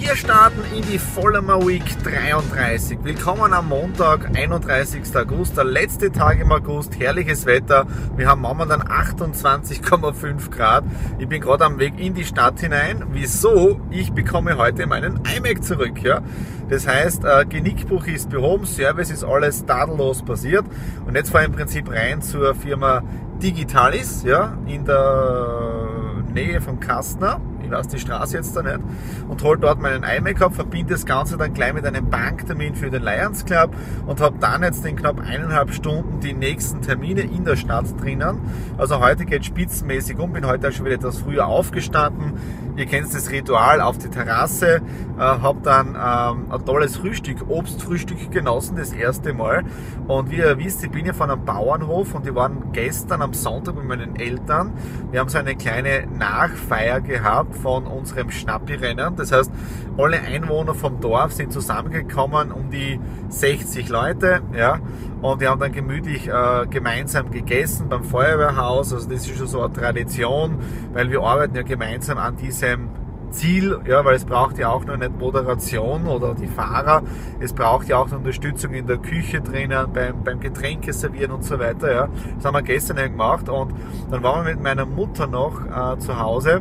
Wir starten in die Vollmer Week 33. Willkommen am Montag, 31. August, der letzte Tag im August, herrliches Wetter. Wir haben momentan 28,5 Grad. Ich bin gerade am Weg in die Stadt hinein. Wieso? Ich bekomme heute meinen iMac zurück. Ja? Das heißt, äh, Genickbruch ist behoben, Service ist alles tadellos passiert. Und jetzt fahre ich im Prinzip rein zur Firma Digitalis, ja, in der Nähe von Kastner ich weiß die Straße jetzt da nicht, und hole dort meinen iMac ab, verbinde das Ganze dann gleich mit einem Banktermin für den Lions Club und habe dann jetzt in knapp eineinhalb Stunden die nächsten Termine in der Stadt drinnen. Also heute geht spitzenmäßig um, bin heute auch schon wieder etwas früher aufgestanden. Ihr kennt das Ritual auf die Terrasse, äh, habe dann ähm, ein tolles Frühstück, Obstfrühstück genossen, das erste Mal. Und wie ihr wisst, ich bin ja von einem Bauernhof und die waren gestern am Sonntag mit meinen Eltern. Wir haben so eine kleine Nachfeier gehabt von unserem Schnappi-Rennen. Das heißt, alle Einwohner vom Dorf sind zusammengekommen, um die 60 Leute, ja, und wir haben dann gemütlich äh, gemeinsam gegessen beim Feuerwehrhaus. Also das ist schon so eine Tradition, weil wir arbeiten ja gemeinsam an diesem Ziel, ja, weil es braucht ja auch noch nicht Moderation oder die Fahrer, es braucht ja auch Unterstützung in der Küche drinnen, beim, beim Getränke servieren und so weiter. Ja. Das haben wir gestern gemacht und dann waren wir mit meiner Mutter noch äh, zu Hause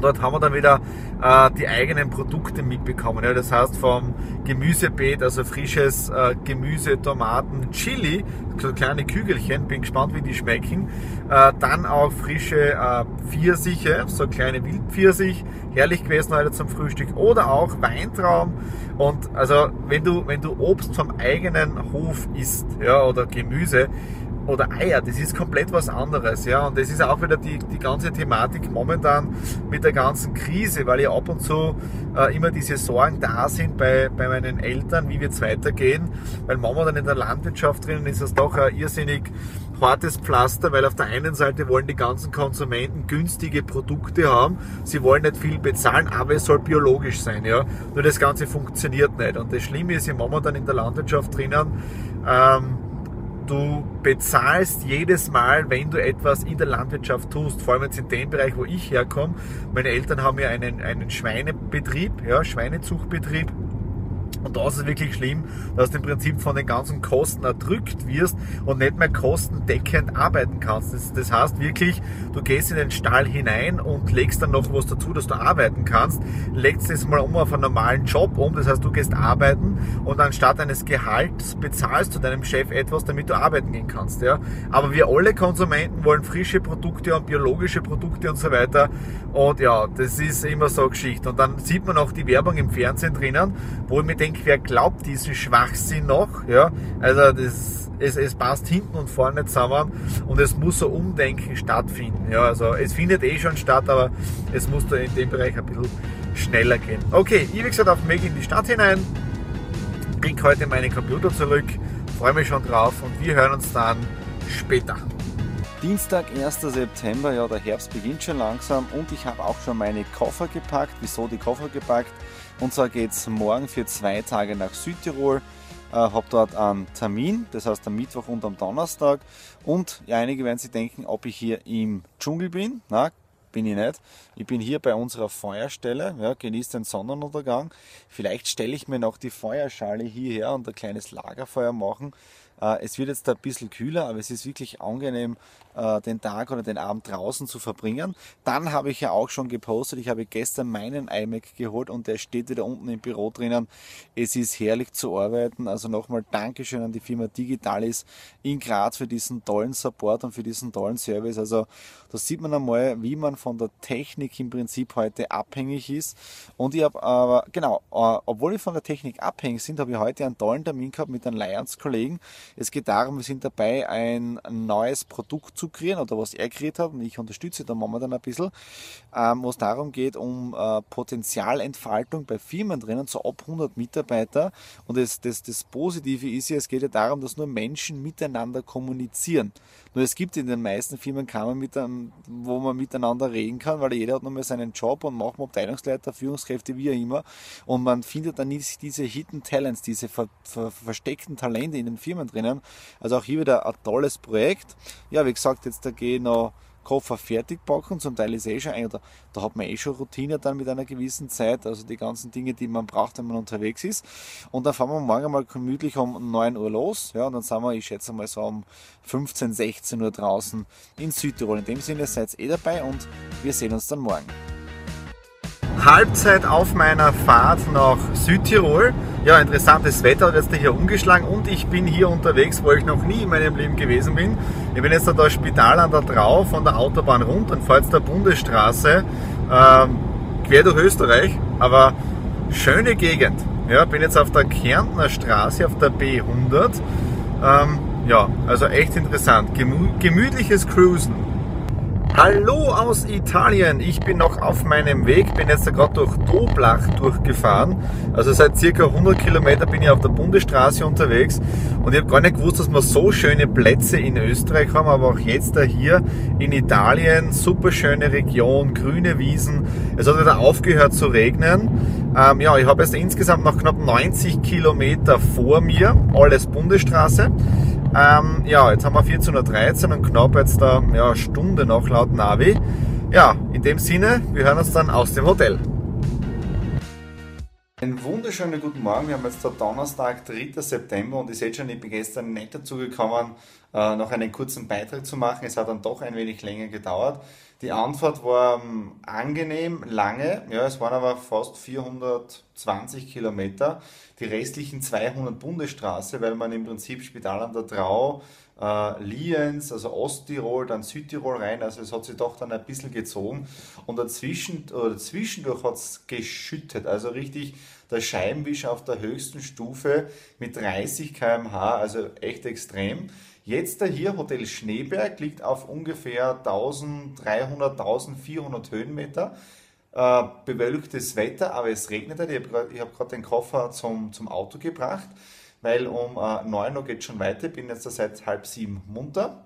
und dort haben wir dann wieder äh, die eigenen Produkte mitbekommen. Ja. Das heißt vom Gemüsebeet, also frisches äh, Gemüse, Tomaten, Chili, so kleine Kügelchen, bin gespannt, wie die schmecken. Äh, dann auch frische äh, Pfirsiche, so kleine Wildpfirsich, herrlich gewesen heute zum Frühstück. Oder auch Weintraum. Und also wenn du, wenn du Obst vom eigenen Hof isst, ja, oder Gemüse, oder Eier, das ist komplett was anderes. Ja? Und das ist auch wieder die, die ganze Thematik momentan mit der ganzen Krise, weil ja ab und zu äh, immer diese Sorgen da sind bei, bei meinen Eltern, wie wird es weitergehen. Weil momentan in der Landwirtschaft drinnen ist das doch ein irrsinnig hartes Pflaster, weil auf der einen Seite wollen die ganzen Konsumenten günstige Produkte haben, sie wollen nicht viel bezahlen, aber es soll biologisch sein. Ja? Nur das Ganze funktioniert nicht. Und das Schlimme ist ja momentan in der Landwirtschaft drinnen, ähm, du bezahlst jedes Mal, wenn du etwas in der Landwirtschaft tust, vor allem jetzt in dem Bereich, wo ich herkomme. Meine Eltern haben ja einen, einen Schweinebetrieb, ja, Schweinezuchtbetrieb und da ist wirklich schlimm, dass du im Prinzip von den ganzen Kosten erdrückt wirst und nicht mehr kostendeckend arbeiten kannst. Das, das, heißt wirklich, du gehst in den Stall hinein und legst dann noch was dazu, dass du arbeiten kannst, legst es mal um auf einen normalen Job um, das heißt, du gehst arbeiten und anstatt eines Gehalts bezahlst du deinem Chef etwas, damit du arbeiten gehen kannst. Ja? Aber wir alle Konsumenten wollen frische Produkte und biologische Produkte und so weiter. Und ja, das ist immer so eine Geschichte. Und dann sieht man auch die Werbung im Fernsehen drinnen, wo ich mir denke, denke, wer glaubt diesen Schwachsinn noch? Ja, also das, es, es passt hinten und vorne zusammen und es muss so Umdenken stattfinden. Ja, also es findet eh schon statt, aber es muss da in dem Bereich ein bisschen schneller gehen. Okay, ich wie gesagt auf dem Weg in die Stadt hinein, bringe heute meinen Computer zurück, freue mich schon drauf und wir hören uns dann später. Dienstag, 1. September, ja, der Herbst beginnt schon langsam und ich habe auch schon meine Koffer gepackt. Wieso die Koffer gepackt? Und zwar geht es morgen für zwei Tage nach Südtirol. Äh, habe dort einen Termin, das heißt am Mittwoch und am Donnerstag. Und ja, einige werden sich denken, ob ich hier im Dschungel bin. Na, bin ich nicht. Ich bin hier bei unserer Feuerstelle, ja, genieße den Sonnenuntergang. Vielleicht stelle ich mir noch die Feuerschale hierher und ein kleines Lagerfeuer machen es wird jetzt ein bisschen kühler, aber es ist wirklich angenehm, äh, den Tag oder den Abend draußen zu verbringen. Dann habe ich ja auch schon gepostet, ich habe gestern meinen iMac geholt und der steht wieder unten im Büro drinnen. Es ist herrlich zu arbeiten. Also nochmal Dankeschön an die Firma Digitalis in Graz für diesen tollen Support und für diesen tollen Service. Also da sieht man einmal, wie man von der Technik im Prinzip heute abhängig ist. Und ich habe aber, genau, äh, obwohl wir von der Technik abhängig sind, habe ich heute einen tollen Termin gehabt mit einem Lions-Kollegen. Es geht darum, wir sind dabei, ein neues Produkt zu kreieren oder was er kreiert hat und ich unterstütze da momentan ein bisschen, ähm, wo es darum geht, um äh, Potenzialentfaltung bei Firmen drinnen, so ab 100 Mitarbeiter. Und das, das, das Positive ist ja, es geht ja darum, dass nur Menschen miteinander kommunizieren. Nur es gibt in den meisten Firmen einem, wo man miteinander reden kann, weil jeder hat nochmal seinen Job und macht Abteilungsleiter, Führungskräfte, wie auch immer. Und man findet dann nicht diese Hidden Talents, diese ver, ver, versteckten Talente in den Firmen drinnen. Also auch hier wieder ein tolles Projekt. Ja, wie gesagt, jetzt da gehe ich noch Koffer fertig packen, zum Teil ist eh schon da, da hat man eh schon Routine dann mit einer gewissen Zeit, also die ganzen Dinge, die man braucht, wenn man unterwegs ist. Und dann fahren wir morgen mal gemütlich um 9 Uhr los, ja, und dann sind wir, ich schätze mal so um 15, 16 Uhr draußen in Südtirol. In dem Sinne seid ihr eh dabei und wir sehen uns dann morgen. Halbzeit auf meiner Fahrt nach Südtirol. Ja, interessantes Wetter hat jetzt hier umgeschlagen und ich bin hier unterwegs, wo ich noch nie in meinem Leben gewesen bin. Ich bin jetzt da, da Spital an der Trau von der Autobahn runter und fahre jetzt der Bundesstraße ähm, quer durch Österreich, aber schöne Gegend. Ja, bin jetzt auf der Kärntner Straße, auf der B100. Ähm, ja, also echt interessant. Gemü gemütliches Cruisen. Hallo aus Italien, ich bin noch auf meinem Weg, bin jetzt gerade durch Doblach durchgefahren. Also seit circa 100 Kilometer bin ich auf der Bundesstraße unterwegs und ich habe gar nicht gewusst, dass wir so schöne Plätze in Österreich haben, aber auch jetzt da hier in Italien, super schöne Region, grüne Wiesen. Es hat wieder aufgehört zu regnen. Ähm, ja, ich habe jetzt insgesamt noch knapp 90 Kilometer vor mir, alles Bundesstraße. Ähm, ja, jetzt haben wir 14.13 Uhr und knapp jetzt da ja, Stunde noch laut Navi. Ja, in dem Sinne, wir hören uns dann aus dem Hotel. Einen wunderschönen guten Morgen. Wir haben jetzt der Donnerstag, 3. September und ihr seht schon, ich bin gestern nicht dazu gekommen, äh, noch einen kurzen Beitrag zu machen. Es hat dann doch ein wenig länger gedauert. Die Anfahrt war ähm, angenehm, lange, ja, es waren aber fast 420 Kilometer. Die restlichen 200 Bundesstraße, weil man im Prinzip Spital an der Trau, äh, Lienz, also Osttirol, dann Südtirol rein, also es hat sich doch dann ein bisschen gezogen. Und dazwischen, oder zwischendurch hat es geschüttet, also richtig der Scheibenwischer auf der höchsten Stufe mit 30 km/h, also echt extrem. Jetzt hier Hotel Schneeberg liegt auf ungefähr 1300, 1400 Höhenmeter. Äh, bewölktes Wetter, aber es regnete. Ich habe gerade den Koffer zum, zum Auto gebracht, weil um äh, 9 Uhr geht schon weiter. Ich bin jetzt seit halb sieben munter.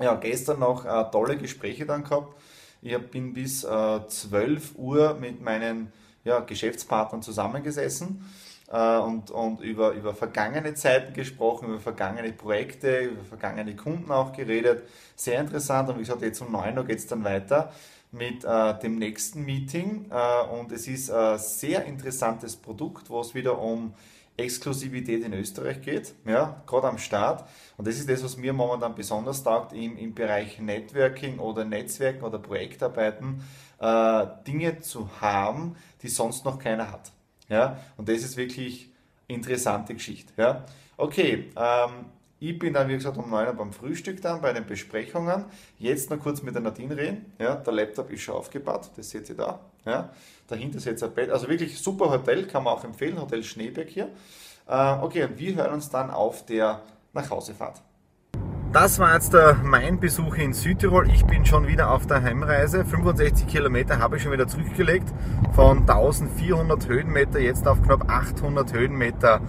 Ja, gestern noch äh, tolle Gespräche dann gehabt. Ich bin bis äh, 12 Uhr mit meinen ja, Geschäftspartnern zusammengesessen äh, und, und über, über vergangene Zeiten gesprochen, über vergangene Projekte, über vergangene Kunden auch geredet. Sehr interessant und wie gesagt, jetzt um 9 Uhr geht es dann weiter mit äh, dem nächsten Meeting äh, und es ist ein sehr interessantes Produkt, wo es wieder um Exklusivität in Österreich geht, ja, gerade am Start. Und das ist das, was mir momentan besonders taugt im, im Bereich Networking oder Netzwerken oder Projektarbeiten, äh, Dinge zu haben, die sonst noch keiner hat. Ja? Und das ist wirklich interessante Geschichte. Ja? Okay, ähm, ich bin dann, wie gesagt, um 9 Uhr beim Frühstück dann, bei den Besprechungen. Jetzt noch kurz mit der Nadine reden. Ja, der Laptop ist schon aufgebaut, das seht ihr da. Ja, dahinter ist jetzt ein Bett. Also wirklich super Hotel, kann man auch empfehlen, Hotel Schneeberg hier. Äh, okay, und wir hören uns dann auf der Nachhausefahrt. Das war jetzt der, mein Besuch in Südtirol. Ich bin schon wieder auf der Heimreise. 65 Kilometer habe ich schon wieder zurückgelegt. Von 1400 Höhenmeter jetzt auf knapp 800 Höhenmeter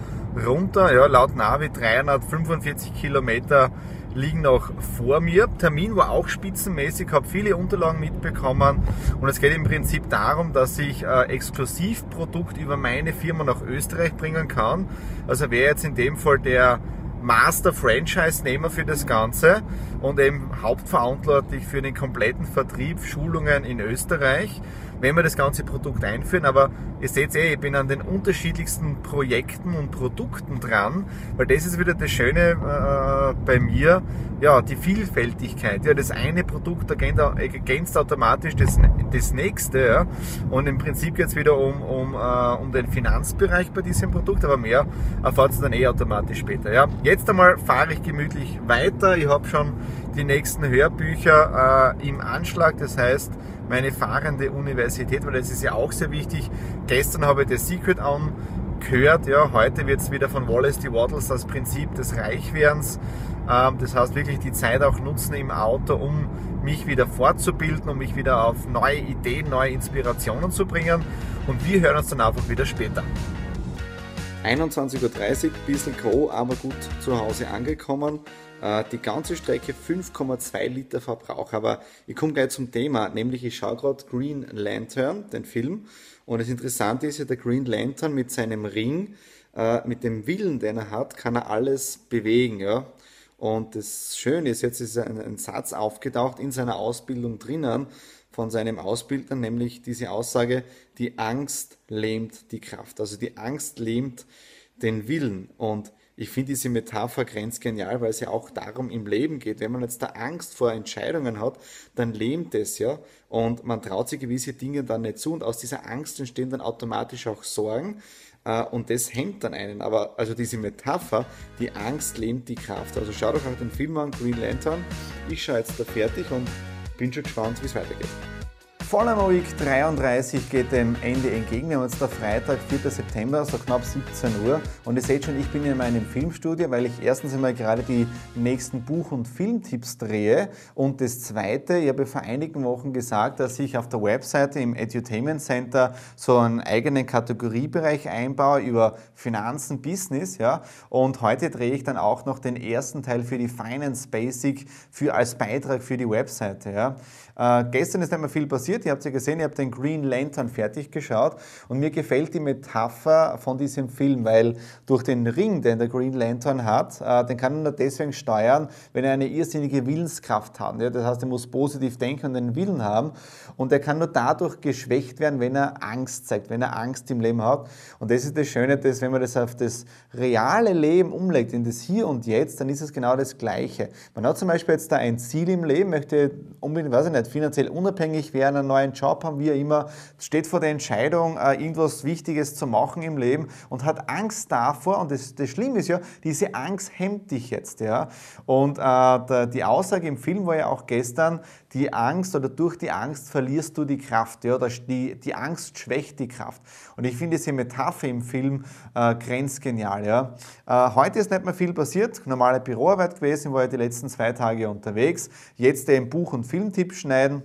runter. Ja, laut Navi 345 Kilometer liegen noch vor mir. Termin war auch spitzenmäßig, habe viele Unterlagen mitbekommen und es geht im Prinzip darum, dass ich äh, Exklusivprodukt über meine Firma nach Österreich bringen kann. Also wer jetzt in dem Fall der Master-Franchise-Nehmer für das Ganze und eben hauptverantwortlich für den kompletten Vertrieb, Schulungen in Österreich. Wenn wir das ganze Produkt einführen. Aber ihr seht eh, ich bin an den unterschiedlichsten Projekten und Produkten dran, weil das ist wieder das Schöne äh, bei mir, ja, die Vielfältigkeit. Ja, das eine Produkt ergänzt automatisch das, das nächste. Ja. Und im Prinzip geht es wieder um, um, äh, um den Finanzbereich bei diesem Produkt, aber mehr erfahrt ihr dann eh automatisch später. Ja. Jetzt einmal fahre ich gemütlich weiter. Ich habe schon die nächsten Hörbücher äh, im Anschlag, das heißt meine fahrende Universität, weil das ist ja auch sehr wichtig. Gestern habe ich das Secret angehört, ja, heute wird es wieder von Wallace D. Wattles das Prinzip des Reichwerdens. Ähm, das heißt wirklich die Zeit auch nutzen im Auto, um mich wieder fortzubilden, um mich wieder auf neue Ideen, neue Inspirationen zu bringen. Und wir hören uns dann einfach wieder später. 21.30 Uhr, bisschen grob, aber gut zu Hause angekommen. Äh, die ganze Strecke 5,2 Liter Verbrauch. Aber ich komme gleich zum Thema, nämlich ich schaue gerade Green Lantern, den Film. Und das Interessante ist ja, der Green Lantern mit seinem Ring, äh, mit dem Willen, den er hat, kann er alles bewegen. Ja? Und das Schöne ist, jetzt ist ein, ein Satz aufgetaucht in seiner Ausbildung drinnen von seinem Ausbildner, nämlich diese Aussage, die Angst lähmt die Kraft. Also die Angst lähmt den Willen. Und ich finde diese Metapher grenzgenial, weil es ja auch darum im Leben geht. Wenn man jetzt da Angst vor Entscheidungen hat, dann lähmt es ja und man traut sich gewisse Dinge dann nicht zu und aus dieser Angst entstehen dann automatisch auch Sorgen äh, und das hemmt dann einen. Aber also diese Metapher, die Angst lähmt die Kraft. Also schau doch auch den Film an, Green Lantern. Ich schaue jetzt da fertig und bin schon gespannt, wie es weitergeht. Voller Week 33 geht dem Ende entgegen. Wir haben jetzt der Freitag, 4. September, so knapp 17 Uhr. Und ihr seht schon, ich bin in meinem Filmstudio, weil ich erstens einmal gerade die nächsten Buch- und Filmtipps drehe. Und das zweite, ich habe vor einigen Wochen gesagt, dass ich auf der Webseite im Edutainment Center so einen eigenen Kategoriebereich einbaue über Finanzen, Business. Ja. Und heute drehe ich dann auch noch den ersten Teil für die Finance Basic für, als Beitrag für die Webseite. Ja. Äh, gestern ist einmal viel passiert. Ihr habt ja gesehen, ihr habt den Green Lantern fertig geschaut und mir gefällt die Metapher von diesem Film, weil durch den Ring, den der Green Lantern hat, äh, den kann er nur deswegen steuern, wenn er eine irrsinnige Willenskraft hat. Das heißt, er muss positiv denken und einen Willen haben und er kann nur dadurch geschwächt werden, wenn er Angst zeigt, wenn er Angst im Leben hat. Und das ist das Schöne, dass wenn man das auf das reale Leben umlegt, in das Hier und Jetzt, dann ist es genau das Gleiche. Man hat zum Beispiel jetzt da ein Ziel im Leben, möchte unbedingt, weiß ich nicht, finanziell unabhängig werden, einen neuen Job haben, wie er immer, steht vor der Entscheidung, äh, irgendwas Wichtiges zu machen im Leben und hat Angst davor. Und das, das Schlimme ist ja, diese Angst hemmt dich jetzt. Ja? Und äh, die Aussage im Film war ja auch gestern, die Angst oder durch die Angst verlierst du die Kraft. Ja? Die, die Angst schwächt die Kraft. Und ich finde diese Metapher im Film äh, grenzgenial. Ja? Äh, heute ist nicht mehr viel passiert. Normale Büroarbeit gewesen, war ja die letzten zwei Tage unterwegs. Jetzt den Buch- und Filmtipp schneiden.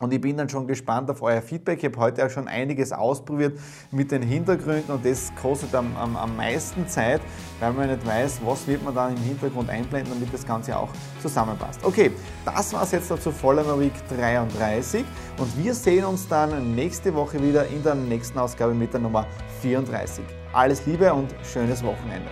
Und ich bin dann schon gespannt auf euer Feedback. Ich habe heute auch schon einiges ausprobiert mit den Hintergründen und das kostet am, am, am meisten Zeit, weil man nicht weiß, was wird man dann im Hintergrund einblenden, damit das Ganze auch zusammenpasst. Okay, das war es jetzt dazu Vollmer Week 33 und wir sehen uns dann nächste Woche wieder in der nächsten Ausgabe mit der Nummer 34. Alles Liebe und schönes Wochenende.